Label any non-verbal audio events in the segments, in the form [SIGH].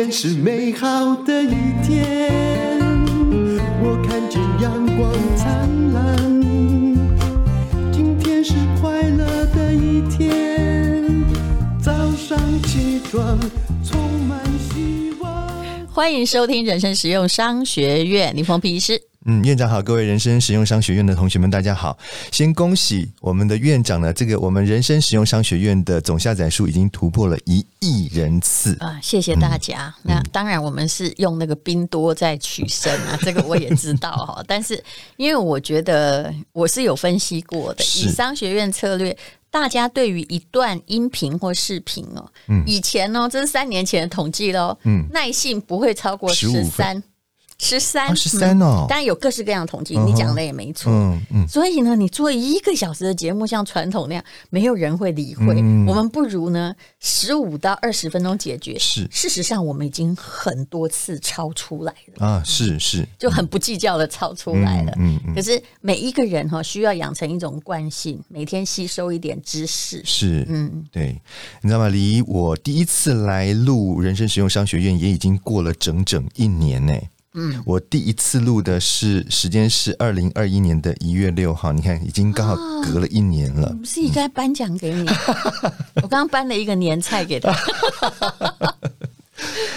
天是美好的一天，我看见阳光灿烂。今天是快乐的一天，早上起床充满希望。欢迎收听人生实用商学院，林峰皮医师。嗯，院长好，各位人生实用商学院的同学们，大家好！先恭喜我们的院长呢，这个我们人生实用商学院的总下载数已经突破了一亿人次啊！谢谢大家。嗯、那当然，我们是用那个兵多在取胜啊，这个我也知道哈。[LAUGHS] 但是，因为我觉得我是有分析过的，以商学院策略，大家对于一段音频或视频哦，嗯，以前呢，这是三年前的统计喽，嗯，耐性不会超过十三。十三，十三哦，当然有各式各样的统计，你讲的也没错。嗯嗯，所以呢，你做一个小时的节目，像传统那样，没有人会理会。我们不如呢，十五到二十分钟解决。是，事实上我们已经很多次超出来了啊，是是，就很不计较的超出来了。嗯嗯。可是每一个人哈，需要养成一种惯性，每天吸收一点知识。是，嗯，对，你知道吗？离我第一次来录人生实用商学院也已经过了整整一年呢。嗯，我第一次录的是时间是二零二一年的一月六号，你看已经刚好隔了一年了。不是应该颁奖给你？[LAUGHS] 我刚刚颁了一个年菜给他。[LAUGHS]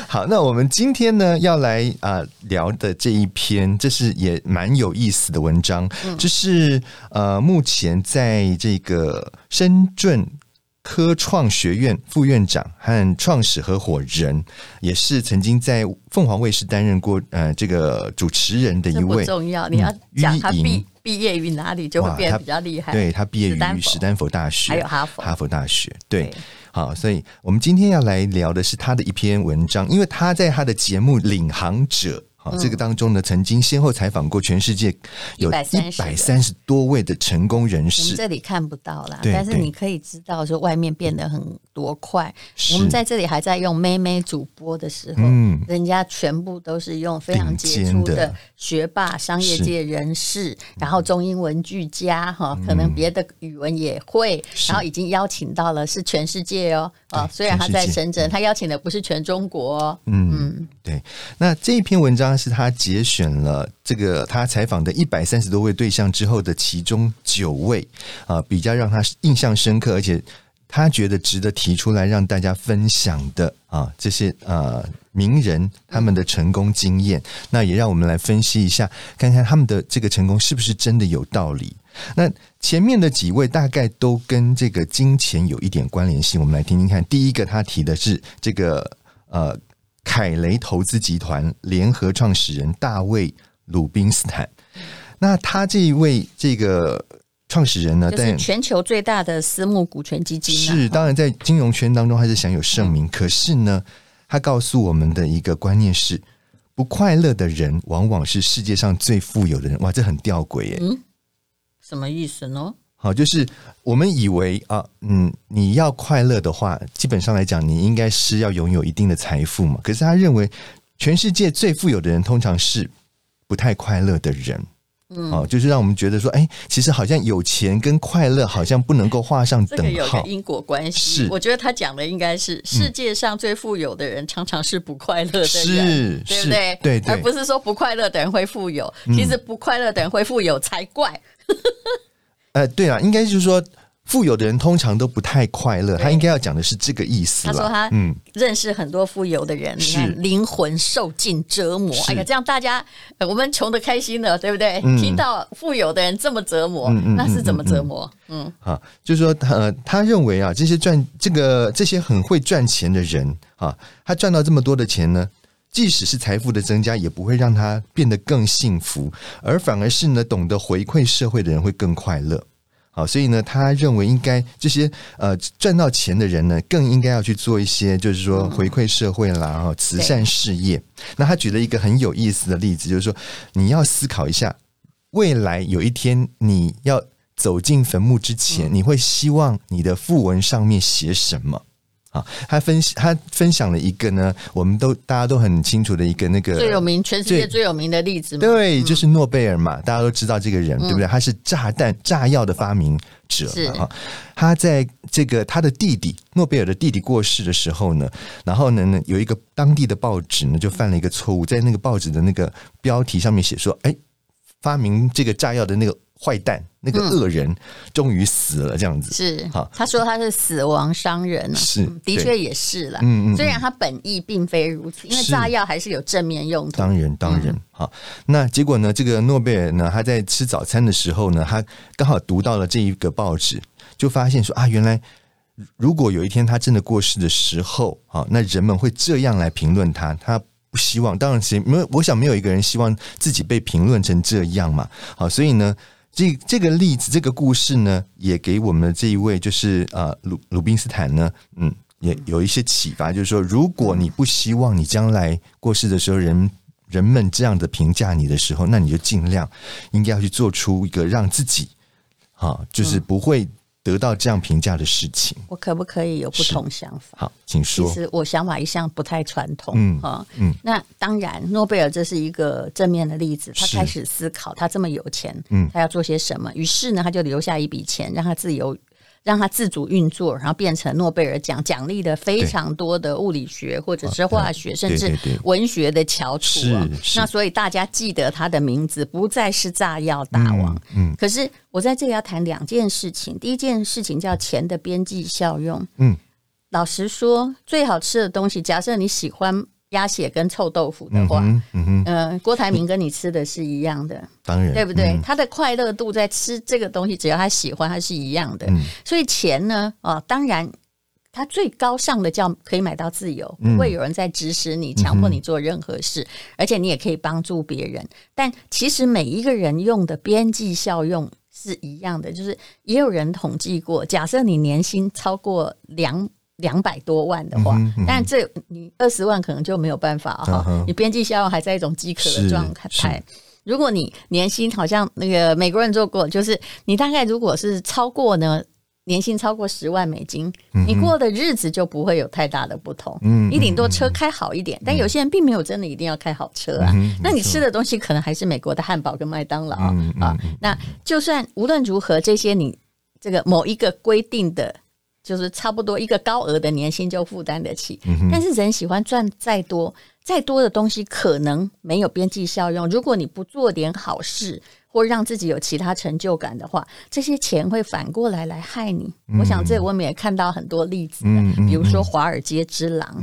好，那我们今天呢要来啊、呃、聊的这一篇，这是也蛮有意思的文章，嗯、就是呃目前在这个深圳。科创学院副院长和创始合伙人，也是曾经在凤凰卫视担任过呃这个主持人的一位。重要，你要讲他毕毕业于哪里，就会变得比较厉害。对，他毕业于史丹佛大学，还有哈佛哈佛大学。对，对好，所以我们今天要来聊的是他的一篇文章，因为他在他的节目《领航者》。好，这个当中呢，曾经先后采访过全世界有一百三十多位的成功人士。这里看不到啦，但是你可以知道说外面变得很多快。我们在这里还在用妹妹主播的时候，嗯，人家全部都是用非常杰出的学霸、商业界人士，然后中英文俱佳哈，可能别的语文也会，然后已经邀请到了是全世界哦，啊，虽然他在深圳，他邀请的不是全中国哦，对。那这一篇文章。是他节选了这个他采访的一百三十多位对象之后的其中九位啊，比较让他印象深刻，而且他觉得值得提出来让大家分享的啊，这些啊名人他们的成功经验，那也让我们来分析一下，看看他们的这个成功是不是真的有道理。那前面的几位大概都跟这个金钱有一点关联性，我们来听听看。第一个他提的是这个呃。凯雷投资集团联合创始人大卫·鲁宾斯坦，那他这一位这个创始人呢，在全球最大的私募股权基金是当然在金融圈当中他是享有盛名。可是呢，他告诉我们的一个观念是：不快乐的人往往是世界上最富有的人。哇，这很吊诡耶！嗯，什么意思呢？好，就是我们以为啊，嗯，你要快乐的话，基本上来讲，你应该是要拥有一定的财富嘛。可是他认为，全世界最富有的人通常是不太快乐的人。嗯，哦，就是让我们觉得说，哎，其实好像有钱跟快乐好像不能够画上等号。这个有个因果关系。是，我觉得他讲的应该是世界上最富有的人常常是不快乐的人，是，对不对？对对，而不是说不快乐的人会富有，其实不快乐的人会富有才怪。呃，对啊，应该就是说，富有的人通常都不太快乐。他应该要讲的是这个意思。他说他嗯，认识很多富有的人，你看灵魂受尽折磨。哎呀，这样大家我们穷的开心了，对不对？听到富有的人这么折磨，那是怎么折磨？嗯，啊，就是说他他认为啊，这些赚这个这些很会赚钱的人啊，他赚到这么多的钱呢，即使是财富的增加，也不会让他变得更幸福，而反而是呢，懂得回馈社会的人会更快乐。好，所以呢，他认为应该这些呃赚到钱的人呢，更应该要去做一些，就是说回馈社会啦，嗯、慈善事业。那他举了一个很有意思的例子，就是说你要思考一下，未来有一天你要走进坟墓之前，嗯、你会希望你的讣文上面写什么？啊，他分他分享了一个呢，我们都大家都很清楚的一个那个最有名，全世界最有名的例子嘛。对，就是诺贝尔嘛，大家都知道这个人，对不对？他是炸弹炸药的发明者啊。他在这个他的弟弟诺贝尔的弟弟过世的时候呢，然后呢呢，有一个当地的报纸呢就犯了一个错误，在那个报纸的那个标题上面写说：“哎，发明这个炸药的那个。”坏蛋，那个恶人终于死了，这样子是好。他说他是死亡商人，是的确也是了。嗯嗯，虽然他本意并非如此，因为炸药还是有正面用途。当然，当然，好。那结果呢？这个诺贝尔呢？他在吃早餐的时候呢，他刚好读到了这一个报纸，就发现说啊，原来如果有一天他真的过世的时候，啊，那人们会这样来评论他，他。不希望，当然谁没有？我想没有一个人希望自己被评论成这样嘛。好，所以呢。这这个例子，这个故事呢，也给我们的这一位就是呃鲁鲁宾斯坦呢，嗯，也有一些启发，就是说，如果你不希望你将来过世的时候人人们这样的评价你的时候，那你就尽量应该要去做出一个让自己啊，就是不会。得到这样评价的事情，我可不可以有不同想法？好，请说。其实我想法一向不太传统，嗯啊，嗯。那当然，诺贝尔这是一个正面的例子。他开始思考，他这么有钱，嗯，他要做些什么？于是呢，他就留下一笔钱，让他自由。让它自主运作，然后变成诺贝尔奖，奖励的非常多的物理学或者是化学，甚至文学的翘楚啊。那所以大家记得他的名字，不再是炸药大王。嗯，嗯，可是我在这里要谈两件事情。第一件事情叫钱的边际效用。嗯，老实说，最好吃的东西，假设你喜欢。鸭血跟臭豆腐的话，嗯嗯，呃，郭台铭跟你吃的是一样的，当然，对不对？嗯、他的快乐度在吃这个东西，只要他喜欢，他是一样的。嗯、所以钱呢，啊、哦，当然，他最高尚的叫可以买到自由，不会有人在指使你、强迫你做任何事，嗯、而且你也可以帮助别人。但其实每一个人用的边际效用是一样的，就是也有人统计过，假设你年薪超过两。两百多万的话，嗯嗯、但这你二十万可能就没有办法哈。嗯、你边际效用还在一种饥渴的状态。如果你年薪好像那个美国人做过，就是你大概如果是超过呢，年薪超过十万美金，嗯、你过的日子就不会有太大的不同。嗯，你顶多车开好一点，嗯、但有些人并没有真的一定要开好车啊。嗯、那你吃的东西可能还是美国的汉堡跟麦当劳、嗯、啊。那就算无论如何，这些你这个某一个规定的。就是差不多一个高额的年薪就负担得起，嗯、但是人喜欢赚再多再多的东西，可能没有边际效用。如果你不做点好事，或让自己有其他成就感的话，这些钱会反过来来害你。嗯、我想这我们也看到很多例子，嗯、比如说华尔街之狼。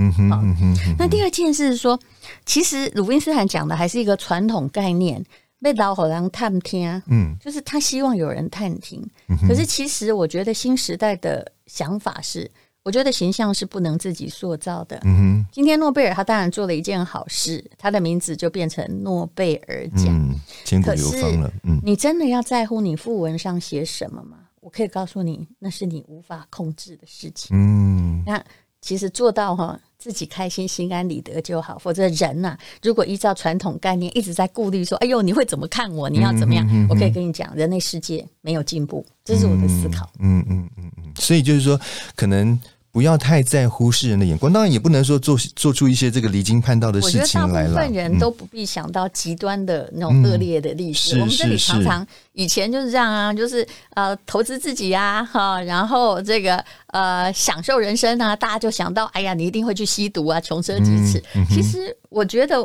那第二件事是说，其实鲁宾斯坦讲的还是一个传统概念。被老好人探听，嗯，就是他希望有人探听。嗯、可是其实我觉得新时代的想法是，我觉得形象是不能自己塑造的。嗯哼，今天诺贝尔他当然做了一件好事，他的名字就变成诺贝尔奖，嗯，千古流芳了。嗯，你真的要在乎你副文上写什么吗？我可以告诉你，那是你无法控制的事情。嗯，那。其实做到哈自己开心、心安理得就好。否则人呐、啊，如果依照传统概念一直在顾虑说：“哎呦，你会怎么看我？你要怎么样？”嗯嗯嗯、我可以跟你讲，人类世界没有进步，这是我的思考。嗯嗯嗯嗯。所以就是说，可能。不要太在乎世人的眼光，当然也不能说做做出一些这个离经叛道的事情来了。大部分人都不必想到极端的那种恶劣的历史。嗯、我们这里常常以前就是这样啊，就是呃投资自己啊，哈，然后这个呃享受人生啊，大家就想到哎呀，你一定会去吸毒啊，穷奢极侈。嗯嗯、其实我觉得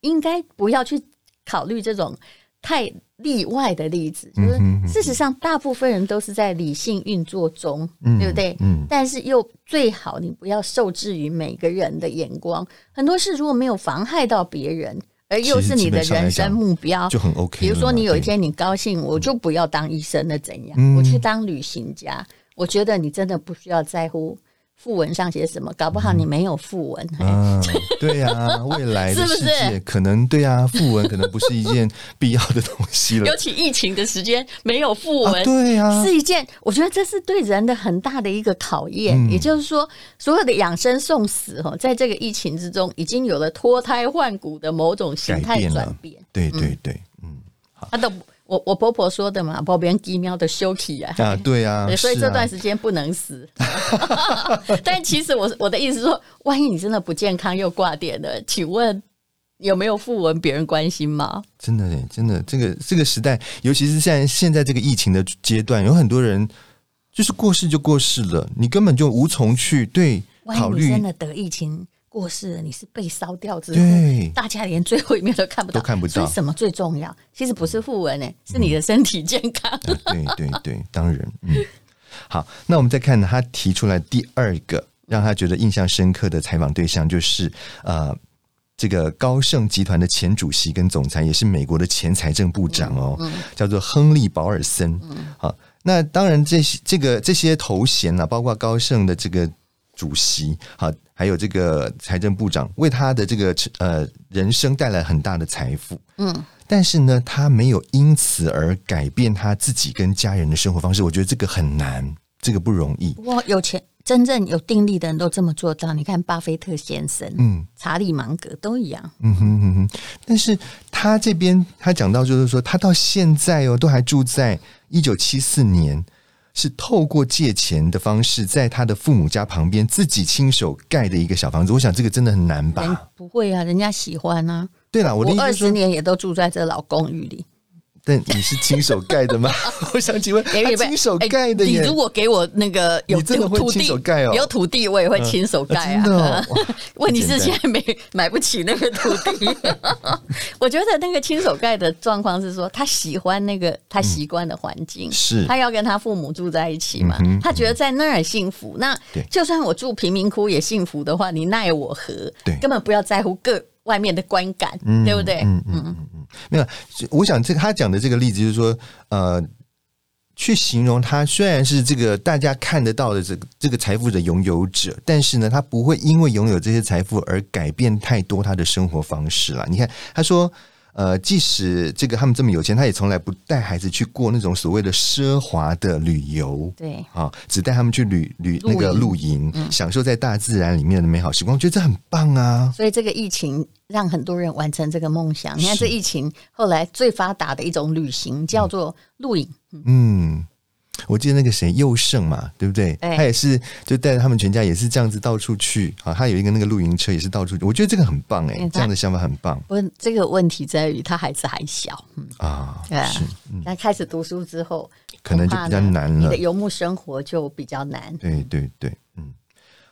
应该不要去考虑这种太。例外的例子，就是事实上，大部分人都是在理性运作中，嗯、对不对？嗯。但是又最好你不要受制于每个人的眼光。很多事如果没有妨害到别人，而又是你的人生目标，就很 OK。比如说，你有一天你高兴，我就不要当医生了，怎样？嗯、我去当旅行家。我觉得你真的不需要在乎。訃闻上写什么？搞不好你没有訃闻。嗯，对呀、啊，[LAUGHS] 未来的世界可能对呀、啊，訃闻可能不是一件必要的东西了。尤其疫情的时间，没有訃闻、啊，对呀、啊，是一件我觉得这是对人的很大的一个考验。嗯、也就是说，所有的养生送死哈，在这个疫情之中，已经有了脱胎换骨的某种形态转变。对对对，嗯，好，他都。我我婆婆说的嘛，保边几秒的休息啊，啊，对啊，[LAUGHS] 对，所以这段时间不能死。啊、[LAUGHS] [LAUGHS] 但其实我我的意思是说，万一你真的不健康又挂点了，请问有没有附文别人关心吗？真的，真的，这个这个时代，尤其是在现在这个疫情的阶段，有很多人就是过世就过世了，你根本就无从去对考虑真的得疫情。过世了，你是被烧掉之后，对大家连最后一面都看不到，都看不到。什么最重要？其实不是訃闻呢，是你的身体健康。嗯啊、对对对，当然。嗯，好，那我们再看他提出来第二个让他觉得印象深刻的采访对象，就是呃，这个高盛集团的前主席跟总裁，也是美国的前财政部长哦，嗯嗯、叫做亨利·保尔森。好，那当然这些这个这些头衔呢、啊，包括高盛的这个。主席，好，还有这个财政部长，为他的这个呃人生带来很大的财富，嗯，但是呢，他没有因此而改变他自己跟家人的生活方式。我觉得这个很难，这个不容易。哇，有钱真正有定力的人都这么做到。你看巴菲特先生，嗯，查理芒格都一样，嗯哼哼哼。但是他这边他讲到，就是说他到现在哦，都还住在一九七四年。是透过借钱的方式，在他的父母家旁边自己亲手盖的一个小房子。我想这个真的很难吧？不会啊，人家喜欢啊。对了，我二十年也都住在这老公寓里。但你是亲手盖的吗？[LAUGHS] 我想请问，亲手盖的，你如果给我那个有土地，有土地我也会亲手盖啊。[LAUGHS] 问题是现在没买不起那个土地。[LAUGHS] 我觉得那个亲手盖的状况是说，他喜欢那个他习惯的环境，是他要跟他父母住在一起嘛？他觉得在那儿幸福。那就算我住贫民窟也幸福的话，你奈我何？对，根本不要在乎个外面的观感，对不对？嗯嗯。没有，我想这他讲的这个例子就是说，呃，去形容他虽然是这个大家看得到的这个这个财富的拥有者，但是呢，他不会因为拥有这些财富而改变太多他的生活方式了。你看，他说。呃，即使这个他们这么有钱，他也从来不带孩子去过那种所谓的奢华的旅游。对，啊，只带他们去旅旅那个露营，嗯、享受在大自然里面的美好时光，我觉得这很棒啊。所以这个疫情让很多人完成这个梦想。你看，这疫情后来最发达的一种旅行叫做露营。嗯。嗯我记得那个谁佑胜嘛，对不对？欸、他也是就带着他们全家也是这样子到处去啊。他有一个那个露营车，也是到处去。我觉得这个很棒哎、欸，这样的想法很棒。问，这个问题在于他孩子还小，嗯啊，对啊。那、嗯、开始读书之后，可能就比较难了。你的游牧生活就比较难。对对对，嗯。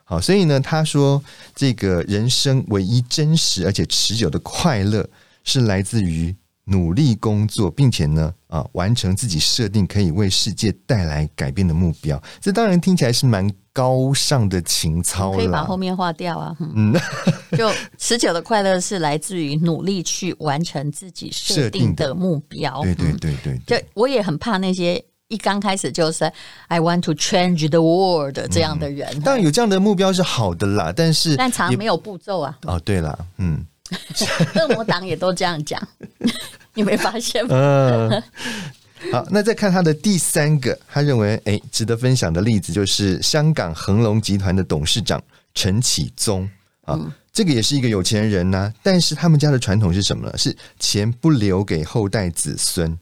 好，所以呢，他说这个人生唯一真实而且持久的快乐是来自于。努力工作，并且呢，啊，完成自己设定可以为世界带来改变的目标。这当然听起来是蛮高尚的情操了。可以把后面划掉啊。嗯，就持久的快乐是来自于努力去完成自己设定的目标。对对对对，对。就我也很怕那些一刚开始就是 I want to change the world 这样的人。嗯、当然有这样的目标是好的啦，但是但常没有步骤啊。哦，对了，嗯，[LAUGHS] 恶魔党也都这样讲。[LAUGHS] 你没发现吗？嗯，好，那再看他的第三个，他认为哎，值得分享的例子就是香港恒隆集团的董事长陈启宗啊，嗯、这个也是一个有钱人呐、啊，但是他们家的传统是什么呢？是钱不留给后代子孙。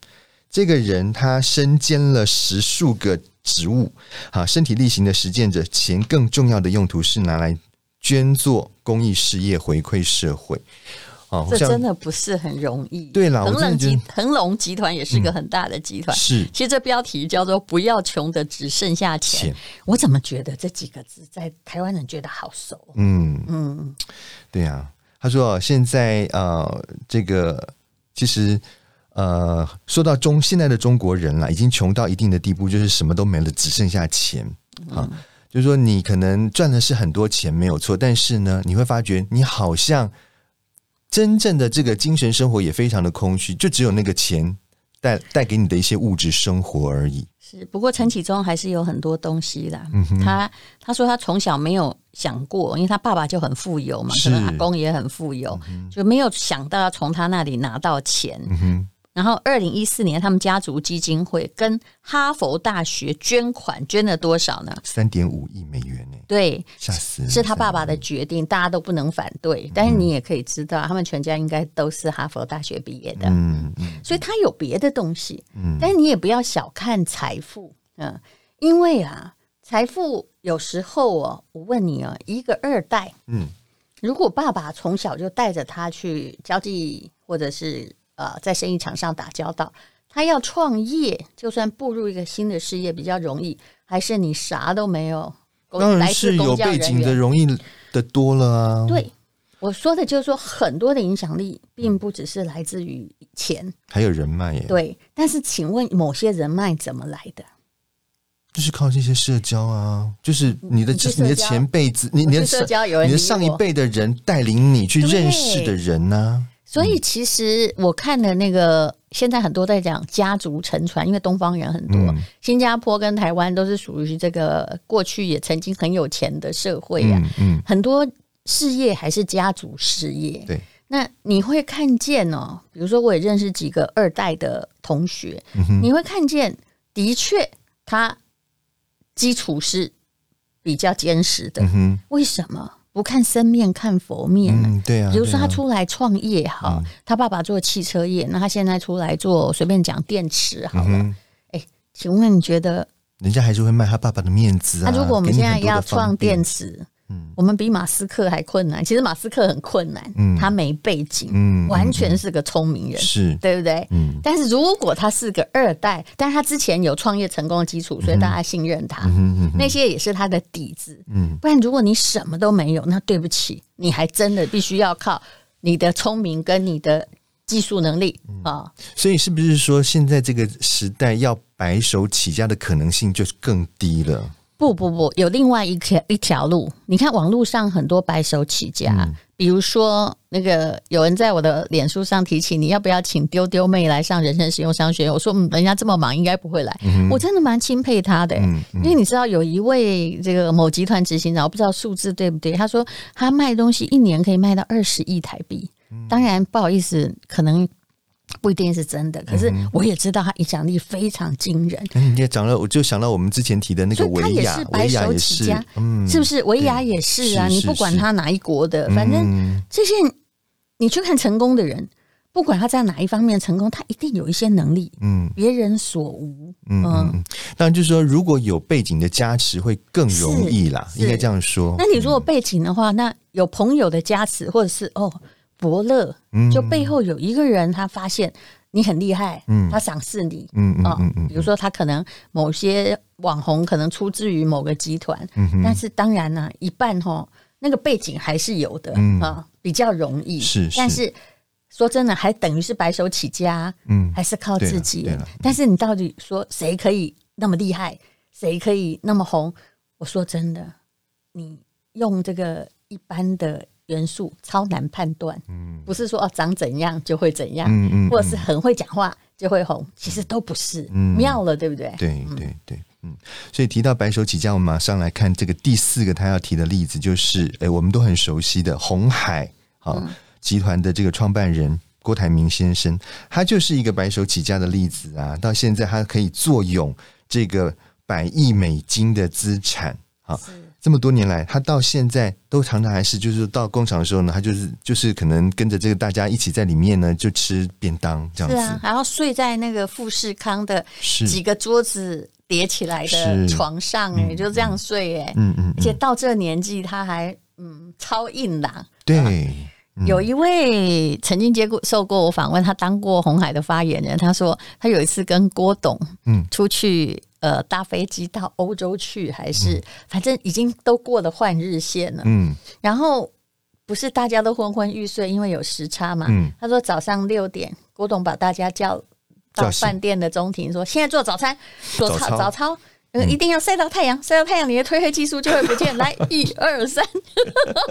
这个人他身兼了十数个职务，啊，身体力行的实践者钱更重要的用途是拿来捐做公益事业，回馈社会。哦，这真的不是很容易。对了，恒隆集恒隆集团也是个很大的集团。嗯、是，其实这标题叫做“不要穷的只剩下钱”，我怎么觉得这几个字在台湾人觉得好熟？嗯嗯，对呀、啊。他说：“现在呃，这个其实呃，说到中现在的中国人了，已经穷到一定的地步，就是什么都没了，只剩下钱啊。嗯、就是说，你可能赚的是很多钱，没有错，但是呢，你会发觉你好像。”真正的这个精神生活也非常的空虚，就只有那个钱带带给你的一些物质生活而已。是，不过陈启宗还是有很多东西的。嗯，他他说他从小没有想过，因为他爸爸就很富有嘛，可能阿公也很富有，嗯、就没有想到要从他那里拿到钱。然后，二零一四年，他们家族基金会跟哈佛大学捐款，捐了多少呢？三点五亿美元呢？对，吓死！是他爸爸的决定，大家都不能反对。但是你也可以知道，他们全家应该都是哈佛大学毕业的。嗯嗯，所以他有别的东西。嗯，但是你也不要小看财富。嗯，因为啊，财富有时候哦，我问你哦，一个二代，嗯，如果爸爸从小就带着他去交际，或者是。呃，在生意场上打交道，他要创业，就算步入一个新的事业比较容易，还是你啥都没有？当然是有背景的容易的多了啊。对，我说的就是说，很多的影响力并不只是来自于钱，还有人脉耶。对，但是请问某些人脉怎么来的？就是靠这些社交啊，就是你的你，你的前辈子，你你的社交有人，你的上一辈的人带领你去认识的人呢、啊？所以其实我看的那个，现在很多在讲家族沉船，因为东方人很多，嗯、新加坡跟台湾都是属于这个过去也曾经很有钱的社会啊，嗯嗯、很多事业还是家族事业。对，那你会看见哦，比如说我也认识几个二代的同学，嗯、你会看见，的确他基础是比较坚实的。嗯、为什么？不看僧面看佛面，嗯，对啊。比如说他出来创业哈，他爸爸做汽车业，那他现在出来做随便讲电池好了。哎，请问你觉得，人家还是会卖他爸爸的面子啊？那如果我们现在要创电池？嗯，我们比马斯克还困难。其实马斯克很困难，嗯，他没背景，嗯，完全是个聪明人，是对不对？嗯。但是如果他是个二代，但是他之前有创业成功的基础，所以大家信任他，那些也是他的底子，嗯。不然如果你什么都没有，那对不起，你还真的必须要靠你的聪明跟你的技术能力啊。所以是不是说，现在这个时代要白手起家的可能性就更低了？不不不，有另外一条一条路。你看网络上很多白手起家，嗯、比如说那个有人在我的脸书上提起，你要不要请丢丢妹来上人生实用商学院？我说，嗯，人家这么忙，应该不会来。嗯、我真的蛮钦佩他的，因为你知道有一位这个某集团执行长，我不知道数字对不对？他说他卖东西一年可以卖到二十亿台币。嗯、当然不好意思，可能。不一定是真的，可是我也知道他影响力非常惊人。嗯，你也讲了，我就想到我们之前提的那个维亚，他也是白手起家，嗯，是不是？维亚也是啊，你不管他哪一国的，反正这些你去看成功的人，不管他在哪一方面成功，他一定有一些能力，嗯，别人所无，嗯嗯。当然，就是说，如果有背景的加持，会更容易啦，应该这样说。那你如果背景的话，那有朋友的加持，或者是哦。伯乐，就背后有一个人，他发现你很厉害，嗯，他赏识你，嗯嗯嗯，比如说他可能某些网红可能出自于某个集团，嗯，但是当然呢，一半哈那个背景还是有的，啊，比较容易，是，但是说真的，还等于是白手起家，嗯，还是靠自己，但是你到底说谁可以那么厉害，谁可以那么红？我说真的，你用这个一般的。元素超难判断，嗯，不是说哦长怎样就会怎样，嗯嗯，或者是很会讲话就会红，其实都不是，嗯，妙了，对不对？对对对，嗯，所以提到白手起家，我们马上来看这个第四个他要提的例子，就是诶，我们都很熟悉的红海好集团的这个创办人郭台铭先生，他就是一个白手起家的例子啊，到现在他可以坐拥这个百亿美金的资产，好。这么多年来，他到现在都常常还是，就是到工厂的时候呢，他就是就是可能跟着这个大家一起在里面呢，就吃便当这样子。是啊，然后睡在那个富士康的几个桌子叠起来的床上，哎，就这样睡，哎，嗯嗯，而且到这个年纪他还嗯超硬朗。对，有一位曾经接过受过我访问，他当过红海的发言人，他说他有一次跟郭董嗯出去。呃，搭飞机到欧洲去，还是反正已经都过了换日线了。嗯，然后不是大家都昏昏欲睡，因为有时差嘛。嗯，他说早上六点，郭董把大家叫到饭店的中庭，说现在做早餐，做操早操。一定要晒到太阳，晒到太阳，你的褪黑激素就会不见。来，[LAUGHS] 一二三，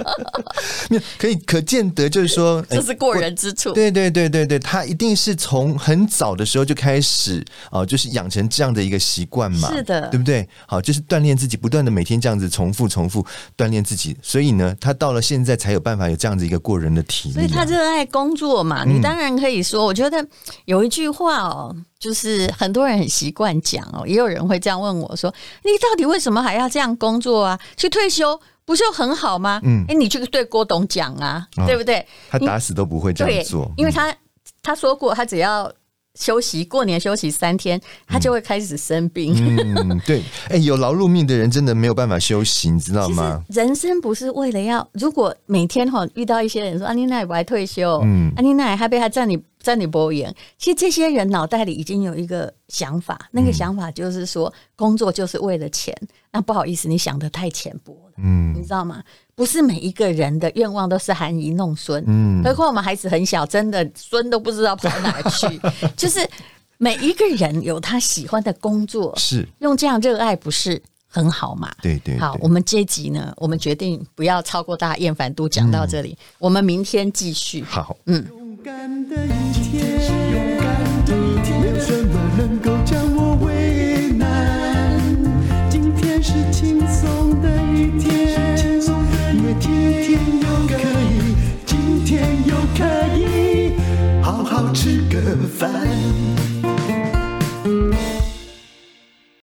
[LAUGHS] 可以可见得，就是说，[LAUGHS] 这是过人之处。对对对对对，他一定是从很早的时候就开始啊、呃，就是养成这样的一个习惯嘛。是的，对不对？好，就是锻炼自己，不断的每天这样子重复重复锻炼自己，所以呢，他到了现在才有办法有这样子一个过人的体力、啊。所以他热爱工作嘛，你当然可以说，嗯、我觉得有一句话哦。就是很多人很习惯讲哦，也有人会这样问我说：“你到底为什么还要这样工作啊？去退休不就很好吗？”嗯，哎，你去对郭董讲啊，哦、对不对？他打死都不会这样做，因为他他说过，他只要。休息过年休息三天，他就会开始生病。嗯，对，哎、欸，有劳碌命的人真的没有办法休息，你知道吗？人生不是为了要，如果每天哈遇到一些人说啊，你那也不爱退休，嗯，啊，你奈还被他占你占你波言，其实这些人脑袋里已经有一个想法，那个想法就是说，工作就是为了钱。那不好意思，你想的太浅薄了，嗯，你知道吗？不是每一个人的愿望都是含饴弄孙，嗯，何况我们孩子很小，真的孙都不知道跑哪去。[LAUGHS] 就是每一个人有他喜欢的工作，是用这样热爱，不是很好嘛？对，对对。好，我们这集呢，我们决定不要超过大家厌烦度，讲到这里，嗯、我们明天继续。好，嗯。敢的一天，没有什么能够将我为难。今天是轻松的一天，因为今天又可以，今天又可以好好吃个饭。